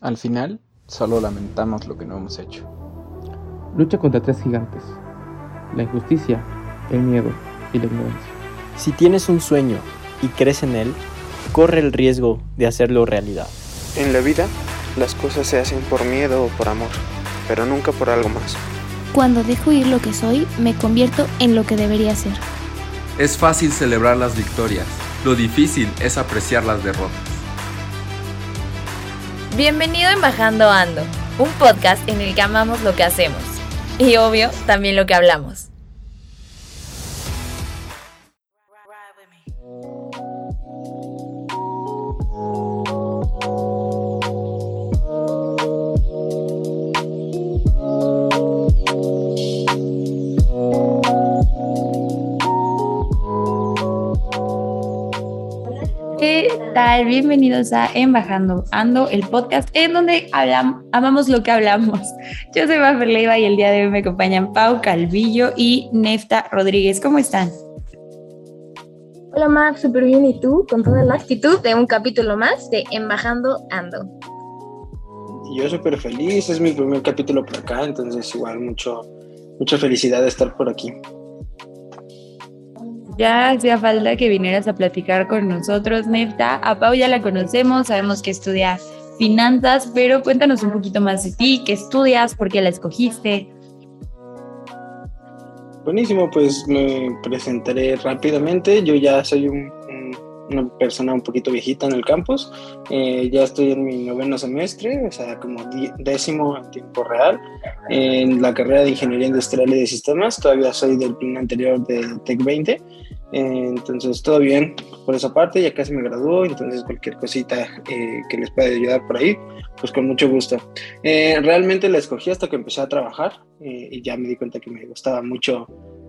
Al final, solo lamentamos lo que no hemos hecho. Lucha contra tres gigantes. La injusticia, el miedo y la ignorancia. Si tienes un sueño y crees en él, corre el riesgo de hacerlo realidad. En la vida, las cosas se hacen por miedo o por amor, pero nunca por algo más. Cuando dejo ir lo que soy, me convierto en lo que debería ser. Es fácil celebrar las victorias, lo difícil es apreciar las derrotas. Bienvenido en Bajando Ando, un podcast en el que amamos lo que hacemos y obvio también lo que hablamos. Tal? Bienvenidos a Embajando Ando, el podcast en donde hablamos, amamos lo que hablamos. Yo soy Bafer Leiva y el día de hoy me acompañan Pau Calvillo y Nefta Rodríguez. ¿Cómo están? Hola Max, súper bien. ¿Y tú? Con toda la actitud de un capítulo más de Embajando Ando. Yo súper feliz, es mi primer capítulo por acá, entonces igual mucho, mucha felicidad de estar por aquí. Ya hacía falta que vinieras a platicar con nosotros, Nefta. A Pau ya la conocemos, sabemos que estudia finanzas, pero cuéntanos un poquito más de ti, qué estudias, por qué la escogiste. Buenísimo, pues me presentaré rápidamente. Yo ya soy un, una persona un poquito viejita en el campus. Eh, ya estoy en mi noveno semestre, o sea, como décimo en tiempo real, en la carrera de Ingeniería Industrial y de Sistemas. Todavía soy del plan anterior de TEC 20. Eh, entonces, todo bien por esa parte, ya casi me graduó, entonces cualquier cosita eh, que les pueda ayudar por ahí, pues con mucho gusto. Eh, realmente la escogí hasta que empecé a trabajar eh, y ya me di cuenta que me gustaba mucho,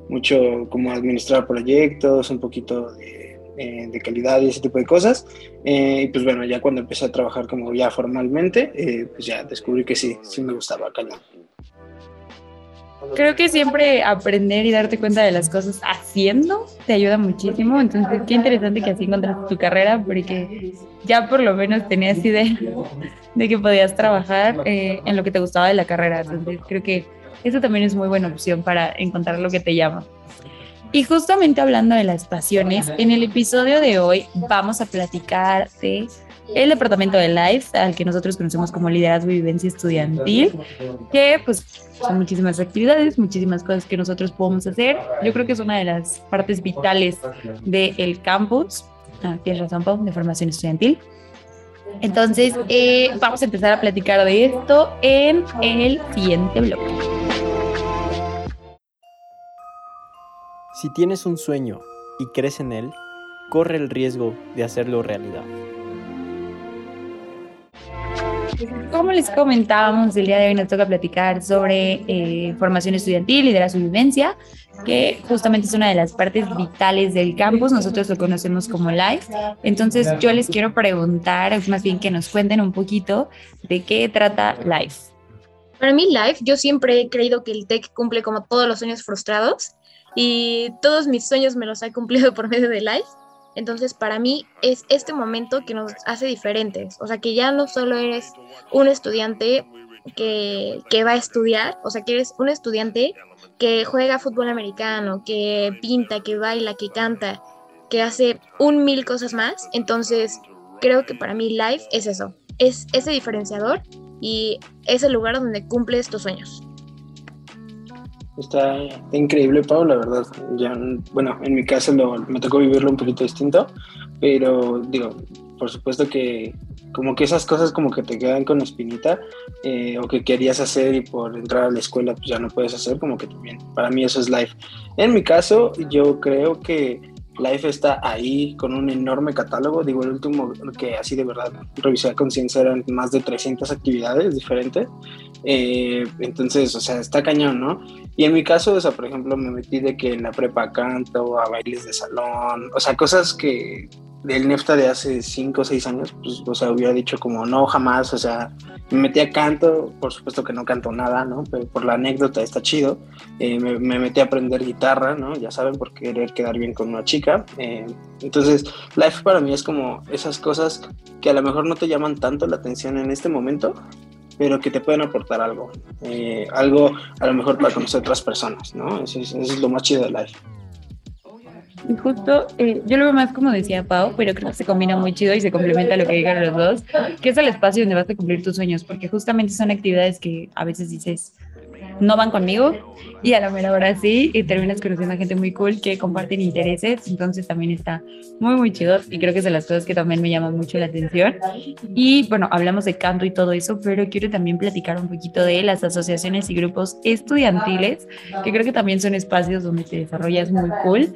mucho como administrar proyectos, un poquito de, eh, de calidad y ese tipo de cosas. y pues bueno, ya cuando empecé a trabajar como ya formalmente, pues ya descubrí que sí, sí me gustaba cañón. Creo que siempre aprender y darte cuenta de las cosas haciendo te ayuda muchísimo. Entonces, qué interesante que así encontraste tu carrera, porque ya por lo menos tenías idea de que podías trabajar eh, en lo que te gustaba de la carrera. Entonces, creo que eso también es muy buena opción para encontrar lo que te llama. Y justamente hablando de las pasiones, en el episodio de hoy vamos a platicar de el departamento de Life, al que nosotros conocemos como Liderazgo y Vivencia Estudiantil, que pues son muchísimas actividades, muchísimas cosas que nosotros podemos hacer. Yo creo que es una de las partes vitales del campus, ah, tienes razón, Pau, de formación estudiantil. Entonces, eh, vamos a empezar a platicar de esto en el siguiente bloque. Si tienes un sueño y crees en él, corre el riesgo de hacerlo realidad. Como les comentábamos, el día de hoy nos toca platicar sobre eh, formación estudiantil, y vivencia, que justamente es una de las partes vitales del campus. Nosotros lo conocemos como LIFE. Entonces, yo les quiero preguntar, más bien que nos cuenten un poquito de qué trata LIFE. Para mí, LIFE, yo siempre he creído que el TEC cumple como todos los sueños frustrados y todos mis sueños me los ha cumplido por medio de LIFE. Entonces, para mí es este momento que nos hace diferentes. O sea, que ya no solo eres un estudiante que, que, va a estudiar, o sea, que eres un estudiante que juega fútbol americano, que pinta, que baila, que canta, que hace un mil cosas más. Entonces, creo que para mí Life es eso, es ese diferenciador y es el lugar donde cumples tus sueños. Está, increíble, Pau, la verdad. Ya, bueno, en mi caso lo, me tocó vivirlo un poquito distinto, pero digo, por supuesto que como que esas cosas como que te quedan con espinita eh, o que querías hacer y por entrar a la escuela pues ya no puedes hacer, como que también, para mí eso es life. En mi caso, yo creo que Life está ahí con un enorme catálogo. Digo, el último que así de verdad revisé a conciencia eran más de 300 actividades diferentes. Eh, entonces, o sea, está cañón, ¿no? Y en mi caso, o sea, por ejemplo, me metí de que en la prepa canto, a bailes de salón, o sea, cosas que el Nefta de hace 5 o 6 años, pues, o sea, hubiera dicho como no, jamás, o sea, me metí a canto, por supuesto que no canto nada, ¿no? Pero por la anécdota está chido. Eh, me, metí a aprender guitarra, ¿no? Ya saben, por querer quedar bien con una chica. Eh, entonces, life para mí es como esas cosas que a lo mejor no te llaman tanto la atención en este momento, pero que te pueden aportar algo. Eh, algo a lo mejor para conocer otras personas, ¿no? Es, eso es lo más chido de life. Y justo, eh, yo lo veo más como decía Pau, pero creo que se combina muy chido y se complementa lo que digan los dos, que es el espacio donde vas a cumplir tus sueños, porque justamente son actividades que a veces dices, no van conmigo y a la mera hora sí y terminas conociendo a gente muy cool que comparten intereses, entonces también está muy muy chido y creo que es de las cosas que también me llaman mucho la atención. Y bueno, hablamos de canto y todo eso, pero quiero también platicar un poquito de las asociaciones y grupos estudiantiles, que creo que también son espacios donde te desarrollas muy cool,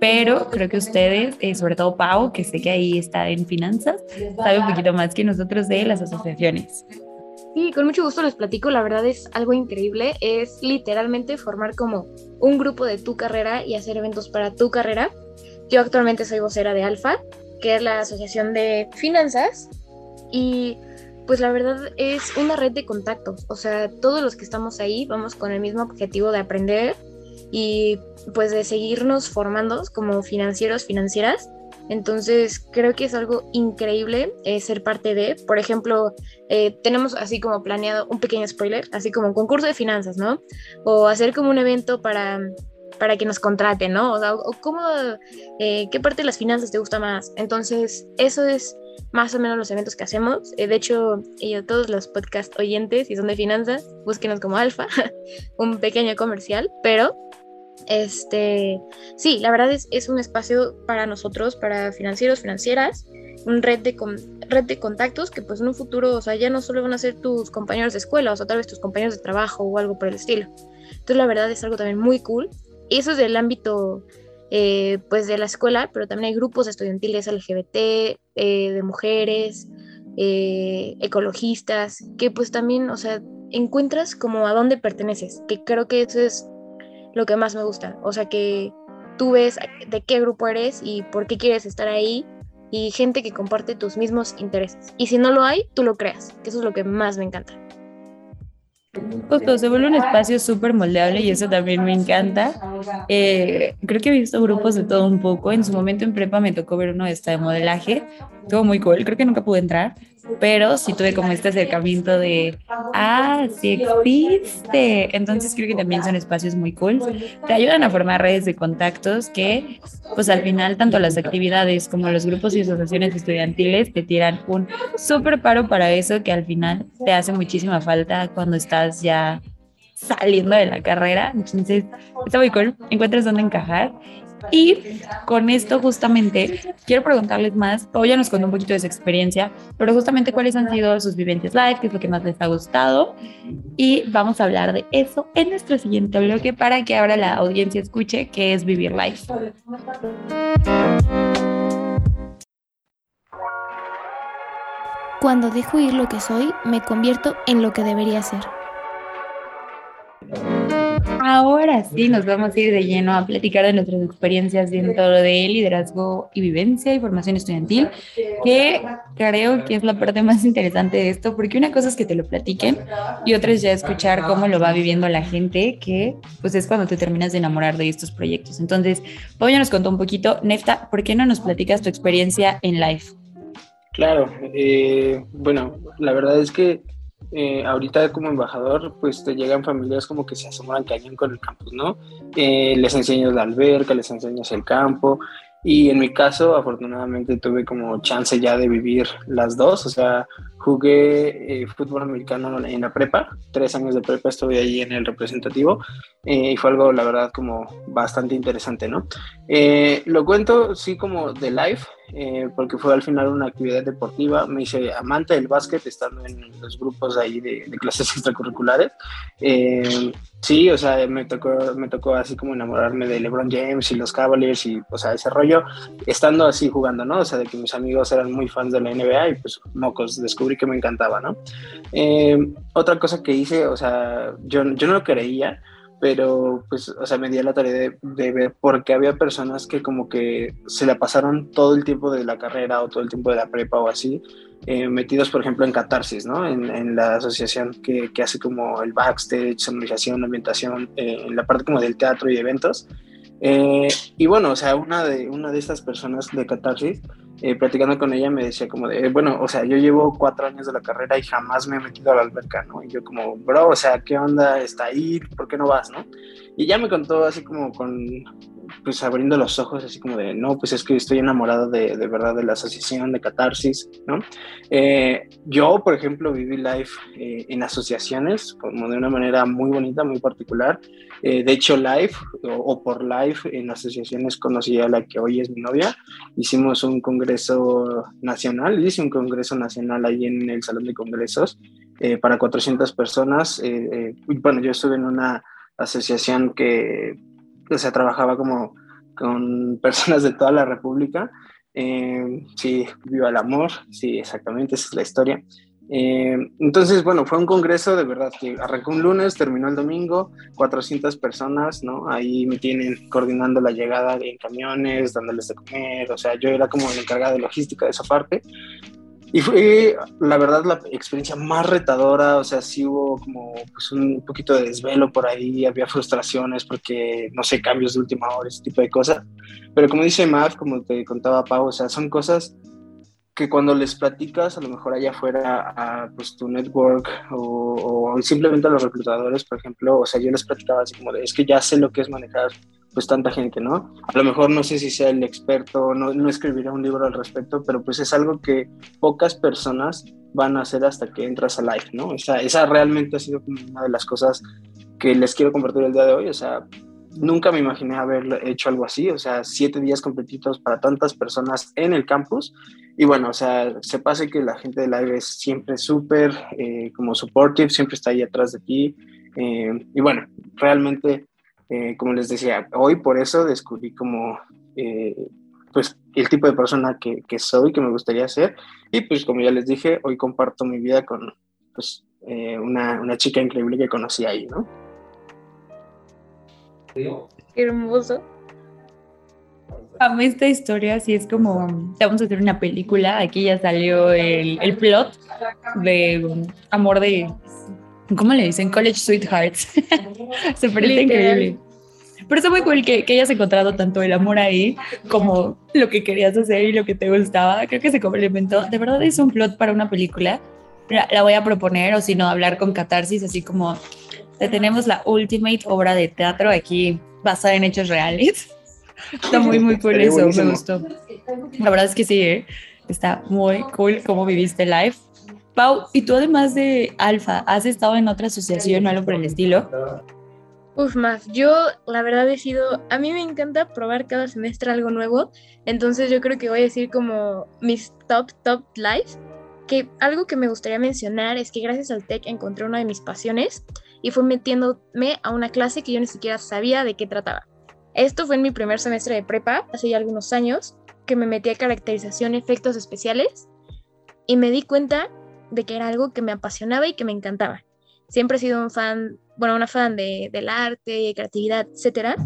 pero creo que ustedes, eh, sobre todo Pau, que sé que ahí está en finanzas, sabe un poquito más que nosotros de las asociaciones. Sí, con mucho gusto les platico, la verdad es algo increíble, es literalmente formar como un grupo de tu carrera y hacer eventos para tu carrera. Yo actualmente soy vocera de Alfa, que es la asociación de finanzas, y pues la verdad es una red de contactos, o sea, todos los que estamos ahí vamos con el mismo objetivo de aprender y pues de seguirnos formando como financieros, financieras. Entonces creo que es algo increíble eh, ser parte de, por ejemplo, eh, tenemos así como planeado un pequeño spoiler, así como un concurso de finanzas, ¿no? O hacer como un evento para, para que nos contraten, ¿no? O, cómo, eh, qué parte de las finanzas te gusta más. Entonces eso es más o menos los eventos que hacemos. de hecho, todos los podcast oyentes, si son de finanzas, búsquenos como Alfa, un pequeño comercial, pero este, sí, la verdad es, es un espacio para nosotros, para financieros, financieras, un red de, red de contactos que pues en un futuro, o sea, ya no solo van a ser tus compañeros de escuela, o sea, tal vez tus compañeros de trabajo o algo por el estilo. Entonces la verdad es algo también muy cool. Y eso es del ámbito eh, pues de la escuela, pero también hay grupos estudiantiles LGBT, eh, de mujeres, eh, ecologistas, que pues también, o sea, encuentras como a dónde perteneces, que creo que eso es lo que más me gusta. O sea, que tú ves de qué grupo eres y por qué quieres estar ahí y gente que comparte tus mismos intereses. Y si no lo hay, tú lo creas, que eso es lo que más me encanta. Justo, se vuelve un espacio súper moldeable y eso también me encanta. Eh, creo que he visto grupos de todo un poco. En su momento en prepa me tocó ver uno de esta de modelaje. Estuvo muy cool. Creo que nunca pude entrar, pero sí tuve como este acercamiento de, ah, sí existe. Entonces creo que también son espacios muy cool. Te ayudan a formar redes de contactos que, pues al final, tanto las actividades como los grupos y asociaciones estudiantiles te tiran un súper paro para eso que al final te hace muchísima falta cuando estás ya saliendo de la carrera. Entonces, está muy cool. Encuentras dónde encajar y con esto justamente quiero preguntarles más, o ya nos contó un poquito de su experiencia, pero justamente cuáles han sido sus vivencias live, qué es lo que más les ha gustado y vamos a hablar de eso en nuestro siguiente bloque para que ahora la audiencia escuche qué es vivir live. Cuando dejo ir lo que soy, me convierto en lo que debería ser. Ahora sí, nos vamos a ir de lleno a platicar de nuestras experiencias dentro de liderazgo y vivencia y formación estudiantil, que creo que es la parte más interesante de esto, porque una cosa es que te lo platiquen y otra es ya escuchar cómo lo va viviendo la gente, que pues es cuando te terminas de enamorar de estos proyectos. Entonces, Pau ya nos contó un poquito. Nefta, ¿por qué no nos platicas tu experiencia en live? Claro, eh, bueno, la verdad es que eh, ahorita como embajador, pues te llegan familias como que se asombran cañón con el campus, ¿no? Eh, les enseñas la alberca, les enseñas el campo, y en mi caso, afortunadamente, tuve como chance ya de vivir las dos, o sea, jugué eh, fútbol americano en la prepa, tres años de prepa estuve ahí en el representativo y fue algo, la verdad, como bastante interesante, ¿no? lo cuento, sí, como de live, eh, porque fue al final una actividad deportiva. Me hice amante del básquet estando en los grupos ahí de, clases extracurriculares. Eh, sí, o sea, me tocó, me tocó así como enamorarme de LeBron James y los Cavaliers y, o sea, ese rollo, estando así jugando, ¿no? O sea, de que mis amigos eran muy fans de la NBA y pues mocos, descubrí que me encantaba, ¿no? Eh, otra cosa que hice, o sea, yo, yo no lo creía, pero pues, o sea, me di la tarea de, de, ver porque había personas que como que se la pasaron todo el tiempo de la carrera o todo el tiempo de la prepa o así, eh, metidos, por ejemplo, en Catarsis, ¿no? En, en la asociación que, que, hace como el backstage, sonorización, ambientación, eh, en la parte como del teatro y eventos. Eh, y bueno, o sea, una de, una de estas personas de Catarsis, eh, platicando con ella, me decía como de, bueno, o sea, yo llevo cuatro años de la carrera y jamás me he metido a la alberca, ¿no? Y yo como, bro, o sea, ¿qué onda está ahí? ¿Por qué no vas, no? Y ya me contó así como con, pues abriendo los ojos, así como de, no, pues es que estoy enamorado de, de verdad de la asociación, de Catarsis, ¿no? Eh, yo, por ejemplo, viví live eh, en asociaciones, como de una manera muy bonita, muy particular. Eh, de hecho, live o, o, por live en asociaciones conocí a la que hoy es mi novia. Hicimos un congreso nacional, hice un congreso nacional ahí en el Salón de Congresos eh, para 400 personas. bueno, yo estuve en una asociación que o sea, trabajaba como con personas de toda la República. Eh, sí, viva el amor, sí, exactamente, esa es la historia. Eh, entonces, bueno, fue un congreso de verdad que arrancó un lunes, terminó el domingo, 400 personas, ¿no? Ahí me tienen coordinando la llegada en camiones, dándoles de comer, o sea, yo era como el encargado de logística de esa parte. Y fue, la verdad, la experiencia más retadora, o sea, sí hubo como pues, un poquito de desvelo por ahí, había frustraciones porque, no sé, cambios de última hora, ese tipo de cosas. Pero como dice Mav, como te contaba Pau, o sea, son cosas que cuando les platicas, a lo mejor allá afuera a pues, tu network o, o, simplemente a los reclutadores, por ejemplo, o sea, yo les platicaba así como de, es que ya sé lo que es manejar pues tanta gente, ¿no? A lo mejor no sé si sea el experto, no, no escribiré un libro al respecto, pero pues es algo que pocas personas van a hacer hasta que entras a live, ¿no? O sea, esa realmente ha sido una de las cosas que les quiero compartir el día de hoy, o sea, nunca me imaginé haber hecho algo así, o sea, siete días completitos para tantas personas en el campus. Y bueno, o sea, se pase que la gente de live es siempre súper eh, como supportive, siempre está ahí atrás de ti. Eh, y bueno, realmente, eh, como les decía, hoy por eso descubrí como, eh, pues, el tipo de persona que, que, soy, que me gustaría ser. Y pues, como ya les dije, hoy comparto mi vida con, pues, una, una chica increíble que conocí ahí, ¿no? Qué hermoso. A mí esta historia sí es como, vamos a hacer una película, aquí ya salió el, el plot de amor de, ¿cómo le dicen? College Sweethearts. Se parece increíble. Pero está muy cool que, que, hayas encontrado tanto el amor ahí como lo que querías hacer y lo que te gustaba. Creo que se complementó. De verdad es un plot para una película. La, la voy a proponer o si no, hablar con Catarsis, así como tenemos la ultimate obra de teatro aquí basada en hechos reales. Está muy, muy cool eso, me gustó. La verdad es que sí, ¿eh? está muy cool cómo viviste live. Pau, ¿y tú además de Alfa, has estado en otra asociación o algo por el estilo? Uf, más. Yo, la verdad, he sido. A mí me encanta probar cada semestre algo nuevo. Entonces, yo creo que voy a decir como mis top, top lives. Que algo que me gustaría mencionar es que gracias al tech encontré una de mis pasiones y fue metiéndome a una clase que yo ni siquiera sabía de qué trataba. Esto fue en mi primer semestre de prepa, hace ya algunos años, que me metí a caracterización efectos especiales y me di cuenta de que era algo que me apasionaba y que me encantaba. Siempre he sido un fan, bueno, una fan de, del arte, creatividad, etcétera,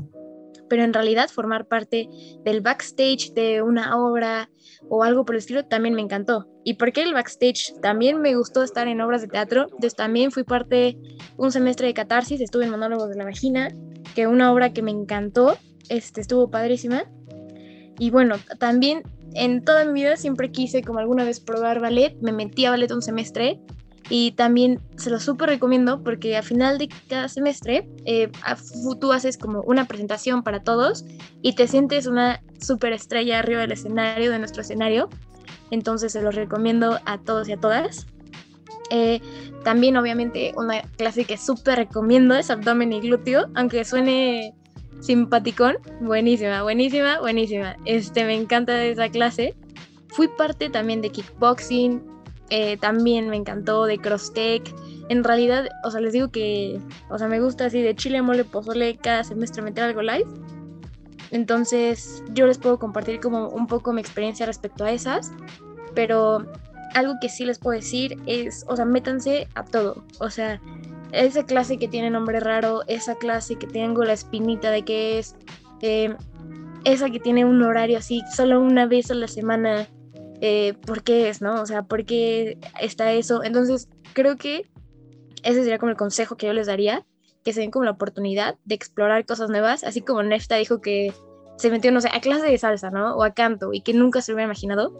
pero en realidad formar parte del backstage de una obra o algo por el estilo también me encantó. ¿Y por qué el backstage? También me gustó estar en obras de teatro. Entonces también fui parte un semestre de catarsis, estuve en Monólogos de la Vagina, que una obra que me encantó, este, estuvo padrísima. Y bueno, también en toda mi vida siempre quise como alguna vez probar ballet, me metí a ballet un semestre y también se lo súper recomiendo porque al final de cada semestre eh, tú haces como una presentación para todos y te sientes una súper estrella arriba del escenario, de nuestro escenario. Entonces se los recomiendo a todos y a todas. Eh, también obviamente una clase que súper recomiendo es abdomen y glúteo, aunque suene simpaticón, buenísima, buenísima, buenísima. Este, me encanta esa clase. Fui parte también de kickboxing, eh, también me encantó de Crosstech. En realidad, o sea, les digo que, o sea, me gusta así de chile, mole, pozole, cada semestre meter algo live. Entonces, yo les puedo compartir como un poco mi experiencia respecto a esas, pero algo que sí les puedo decir es, o sea, métanse a todo. O sea, esa clase que tiene nombre raro, esa clase que tengo la espinita de que es, eh, esa que tiene un horario así, solo una vez a la semana, eh, ¿por qué es, no? O sea, ¿por qué está eso? Entonces, creo que ese sería como el consejo que yo les daría, que se den como la oportunidad de explorar cosas nuevas, así como Nefta dijo que se metió, no sé, a clase de salsa, ¿no? O a canto y que nunca se lo hubiera imaginado.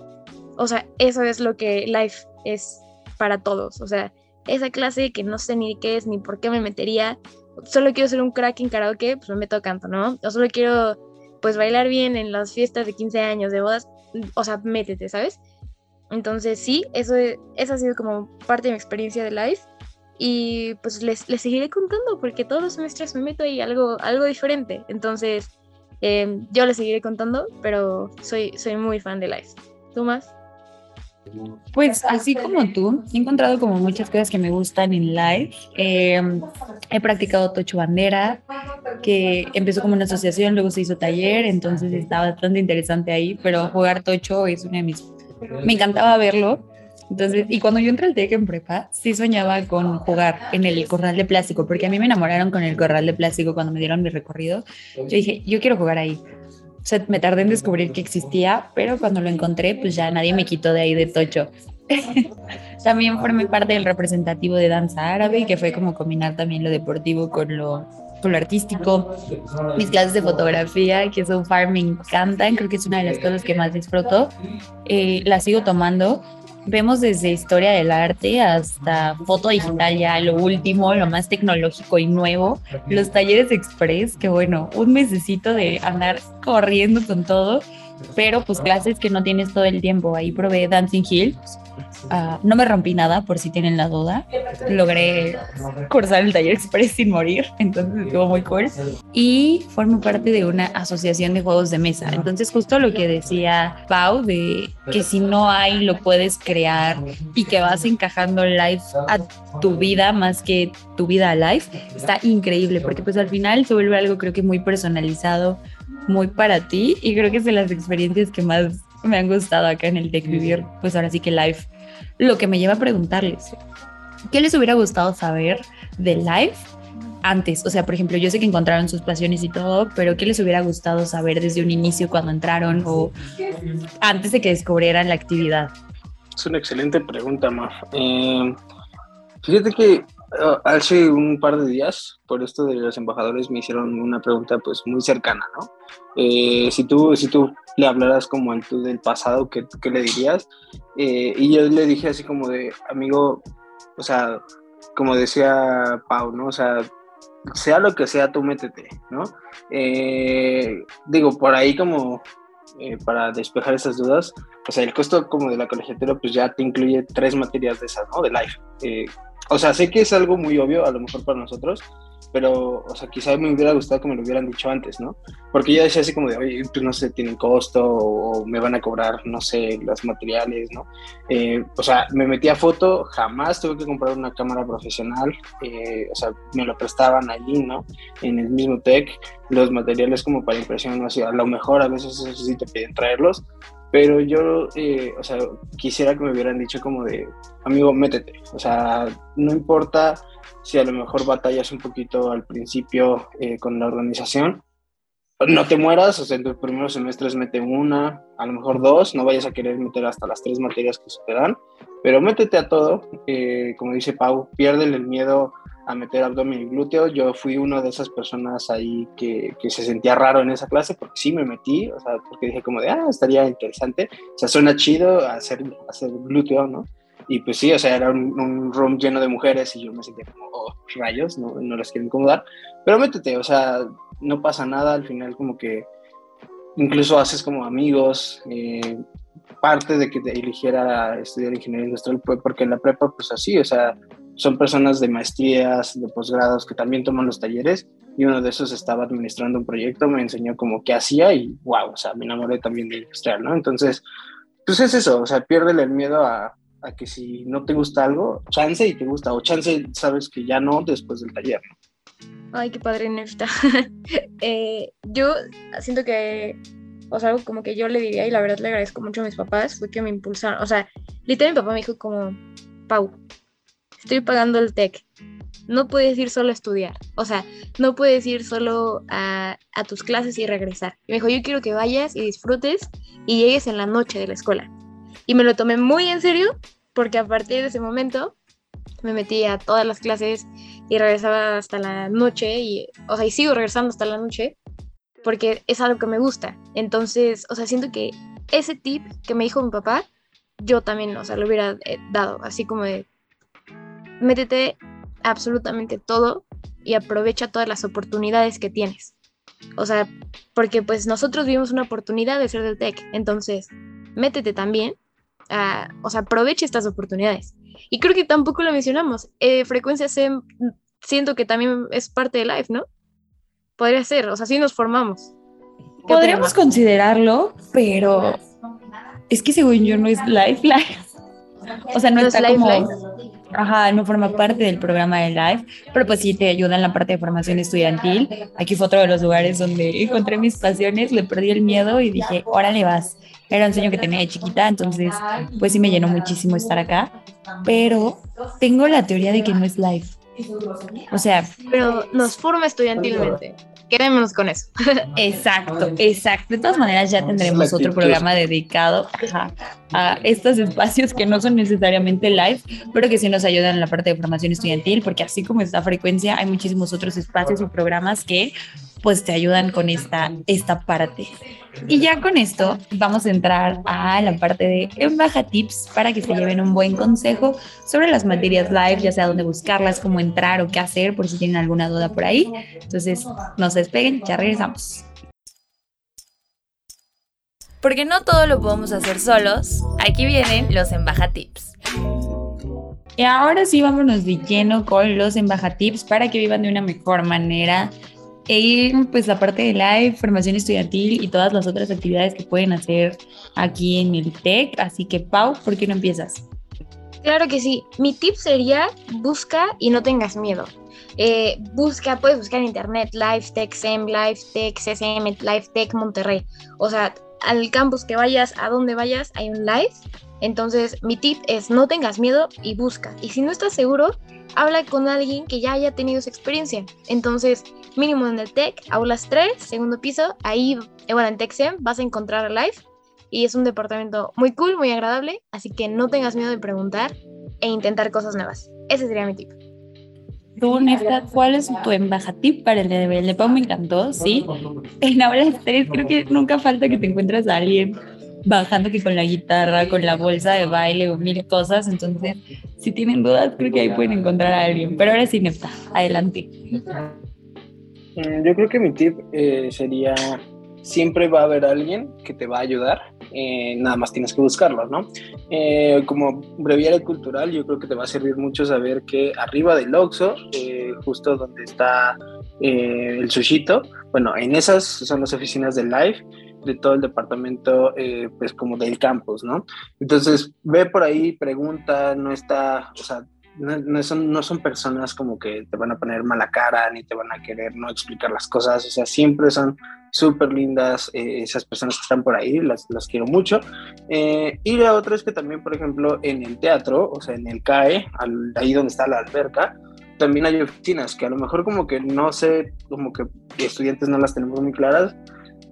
O sea, eso es lo que Life es para todos. O sea, esa clase que no sé ni qué es ni por qué me metería. Solo quiero ser un crack en karaoke, pues me meto a canto, ¿no? O solo quiero, pues, bailar bien en las fiestas de 15 años, de bodas. O sea, métete, ¿sabes? Entonces, sí, eso, esa ha sido como parte de mi experiencia de Life. Y pues les, les seguiré contando porque todos los semestres me meto ahí algo, algo diferente. Entonces, eh, yo les seguiré contando, pero soy, soy muy fan de Life. ¿Tú más? Pues así como tú, he encontrado como muchas cosas que me gustan en live. Eh, he practicado Tocho Bandera, que empezó como una asociación, luego se hizo taller, entonces está bastante interesante ahí, pero jugar Tocho es una de mis... Me encantaba verlo. Entonces, y cuando yo entré al TEC en prepa, sí soñaba con jugar en el corral de plástico, porque a mí me enamoraron con el corral de plástico cuando me dieron mi recorrido. Yo dije, yo quiero jugar ahí sea, me tardé en descubrir que existía, pero cuando lo encontré, pues ya nadie me quitó de ahí de tocho. también formé parte del representativo de danza árabe, que fue como combinar también lo deportivo con lo, con lo artístico. Mis clases de fotografía, que son far, me encantan, creo que es una de las cosas que más disfruto. Eh, sigo tomando vemos desde historia del arte hasta foto digital ya lo último, lo más tecnológico y nuevo, los talleres express, que bueno, un mesecito de andar corriendo con todo, pero pues clases que no tienes todo el tiempo. Ahí probé Dancing Hill, Ah, no me rompí nada, por si tienen la duda. Logré cursar el taller express sin morir, entonces estuvo muy cool. Y formo parte de una asociación de juegos de mesa. Entonces, justo lo que decía Pau, de que si no hay, lo puedes crear y que vas encajando live a tu vida más que tu vida a live, está increíble, porque pues al final se vuelve algo creo que muy personalizado, muy para ti, y creo que es de las experiencias que más me han gustado acá en el Tech Vivir, pues ahora sí que live. Lo que me lleva a preguntarles, ¿qué les hubiera gustado saber de live antes? O sea, por ejemplo, yo sé que encontraron sus pasiones y todo, pero ¿qué les hubiera gustado saber desde un inicio cuando entraron o antes de que descubrieran la actividad? Es una excelente pregunta, Maf. Eh, fíjate que hace un par de días, por esto de los embajadores, me hicieron una pregunta pues muy cercana, ¿no? Eh, si, tú, si tú le hablaras como al tú del pasado, ¿qué, qué le dirías? Eh, y yo le dije así como de, amigo, o sea, como decía Pau, ¿no? O sea, sea lo que sea, tú métete, ¿no? Eh, digo, por ahí como eh, para despejar esas dudas, o sea, el costo como de la colegiatura pues ya te incluye tres materias de esas, ¿no? De life. O sea, sé que es algo muy obvio a lo mejor para nosotros, pero, o sea, quizá me hubiera gustado que me lo hubieran dicho antes, ¿no? Porque yo decía así como de, oye, pues no sé, tienen costo o, me van a cobrar, no sé, los materiales, ¿no? Eh, o sea, me metí a foto, jamás tuve que comprar una cámara profesional, eh, o sea, me lo prestaban allí, ¿no? En el mismo tech, los materiales como para impresión, o sea, a lo mejor a veces eso sí te piden traerlos, pero yo, eh, o sea, quisiera que me hubieran dicho como de, amigo, métete, o sea, no importa si a lo mejor batallas un poquito al principio eh, con la organización, no te mueras, o sea, en tus primeros semestres mete una, a lo mejor dos, no vayas a querer meter hasta las tres materias que se te dan, pero métete a todo, eh, como dice Pau, piérdele el miedo a meter abdomen y glúteo. Yo fui una de esas personas ahí que, se sentía raro en esa clase porque sí me metí, o sea, porque dije como de, ah, estaría interesante, o sea, suena chido hacer, hacer glúteo, ¿no? Y pues sí, o sea, era un, room lleno de mujeres y yo me sentía como, oh, rayos, no, no las quiero incomodar. Pero métete, o sea, no pasa nada, al final como que incluso haces como amigos. Eh, parte de que te eligiera estudiar ingeniería industrial fue porque en la prepa, pues así, o sea, son personas de maestrías, de posgrados que también toman los talleres y uno de esos estaba administrando un proyecto, me enseñó como qué hacía y wow, o sea, me enamoré también de industrial, ¿no? Entonces, pues es eso, o sea, pierde el miedo a, a que si no te gusta algo, chance y te gusta, o chance sabes que ya no después del taller. Ay, qué padre, Nefta. eh, yo siento que, o sea, algo como que yo le diría, y la verdad le agradezco mucho a mis papás, fue que me impulsaron, o sea, literal mi papá me dijo como, Pau, estoy pagando el TEC, no puedes ir solo a estudiar, o sea, no puedes ir solo a, a tus clases y regresar. Y me dijo, yo quiero que vayas y disfrutes y llegues en la noche de la escuela. Y me lo tomé muy en serio porque a partir de ese momento me metí a todas las clases y regresaba hasta la noche y, o sea, y sigo regresando hasta la noche porque es algo que me gusta. Entonces, o sea, siento que ese tip que me dijo mi papá, yo también, o sea, lo hubiera eh, dado, así como de, métete absolutamente todo y aprovecha todas las oportunidades que tienes. O sea, porque pues nosotros vivimos una oportunidad de ser del tech, entonces métete también, a, o sea, aprovecha estas oportunidades. Y creo que tampoco lo mencionamos, eh, frecuencia SEM siento que también es parte de Life, ¿no? Podría ser, o sea, sí nos formamos. Podríamos considerarlo, pero es que según yo no es Life Life. O sea, no, está como... Ajá, no forma parte del programa de Live, pero pues sí te ayuda en la parte de formación estudiantil. Aquí fue otro de los lugares donde encontré mis pasiones, le perdí el miedo y dije, órale vas. Era un sueño que tenía de chiquita, entonces pues sí me llenó muchísimo estar acá, pero tengo la teoría de que no es Live. O sea, pero nos forma estudiantilmente. Quedémonos con eso. Exacto, exacto. De todas maneras, ya tendremos otro programa dedicado a estos espacios que no son necesariamente live, pero que sí nos ayudan en la parte de formación estudiantil, porque así como esta frecuencia, hay muchísimos otros espacios y programas que pues te ayudan con esta, esta parte. Y ya con esto vamos a entrar a la parte de Embaja Tips para que se lleven un buen consejo sobre las materias live, ya sea dónde buscarlas, cómo entrar o qué hacer, por si tienen alguna duda por ahí. Entonces, no se despeguen, ya regresamos. Porque no todo lo podemos hacer solos, aquí vienen los Embaja Tips. Y ahora sí vámonos de lleno con los Embaja Tips para que vivan de una mejor manera e pues la parte de live, formación estudiantil y todas las otras actividades que pueden hacer aquí en el TEC. Así que Pau, ¿por qué no empiezas? Claro que sí. Mi tip sería busca y no tengas miedo. Eh, busca, puedes buscar en internet LiveTech SEM, LiveTech CCM, LiveTech Monterrey. O sea, al campus que vayas, a donde vayas, hay un live. Entonces, mi tip es no tengas miedo y busca. Y si no estás seguro, habla con alguien que ya haya tenido esa experiencia. Entonces, mínimo en el TEC, aulas 3, segundo piso, ahí, eh, bueno, en TECSEM vas a encontrar Live y es un departamento muy cool, muy agradable, así que no tengas miedo de preguntar e intentar cosas nuevas. Ese sería mi tip. Tú, Nesta, ¿cuál es tu embaja tip para el de El de Pau me encantó, sí. En aulas 3 creo que nunca falta que te encuentres a alguien bajando que con la guitarra, con la bolsa de baile o mil cosas. Entonces, si tienen dudas, creo que ahí pueden encontrar a alguien. Pero ahora sí, Nefta, adelante. Mm, yo creo que mi tip eh, sería, siempre va a haber alguien que te va a ayudar, eh, nada más tienes que buscarlo, ¿no? Eh, como breviario cultural, yo creo que te va a servir mucho saber que arriba del Oxxo, justo donde está el sushito, bueno, en esas son las oficinas de Live, de todo el departamento, pues como del campus, ¿no? Entonces, ve por ahí, pregunta, no está, o sea, no, son, no son personas como que te van a poner mala cara ni te van a querer no explicar las cosas, o sea, siempre son súper lindas eh, esas personas que están por ahí, las, las quiero mucho. Eh, y la otra es que también, por ejemplo, en el teatro, o sea, en el CAE, ahí donde está la alberca, también hay oficinas que a lo mejor como que no sé, como que estudiantes no las tenemos muy claras,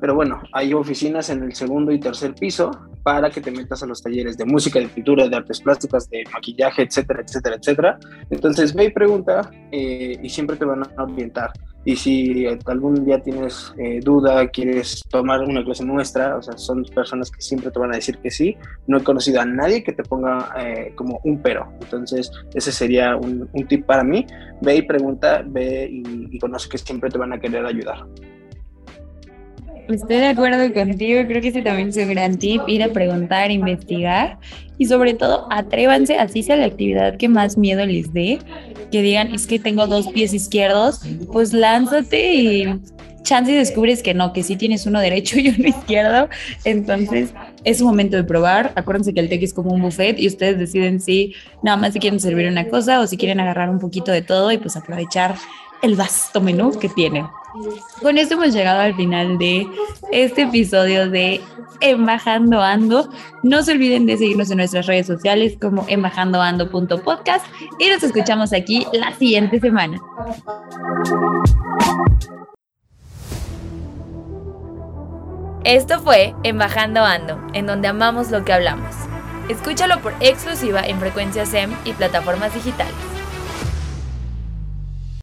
pero bueno, hay oficinas en el segundo y tercer piso para que te metas a los talleres de música, de pintura, de artes plásticas, de maquillaje, etcétera, etcétera, etcétera. Entonces ve y pregunta eh, y siempre te van a orientar. Y si algún día tienes eh, duda, quieres tomar una clase nuestra, o sea, son personas que siempre te van a decir que sí. No he conocido a nadie que te ponga eh, como un pero. Entonces, ese sería un, tip para mí. Ve y pregunta, ve y, y conoce que siempre te van a querer ayudar. Estoy de acuerdo contigo, creo que ese también es un gran tip, ir a preguntar, investigar y sobre todo atrévanse, así sea la actividad que más miedo les dé, que digan, es que tengo dos pies izquierdos, pues lánzate y chance y descubres que no, que sí tienes uno derecho y uno izquierdo, entonces es un momento de probar, acuérdense que el TEC es como un buffet y ustedes deciden si nada más si quieren servir una cosa o si quieren agarrar un poquito de todo y pues aprovechar el vasto menú que tienen. Con esto hemos llegado al final de este episodio de Embajando Ando. No se olviden de seguirnos en nuestras redes sociales como embajandoando.podcast y nos escuchamos aquí la siguiente semana. Esto fue Embajando Ando, en donde amamos lo que hablamos. Escúchalo por exclusiva en frecuencia SEM y plataformas digitales.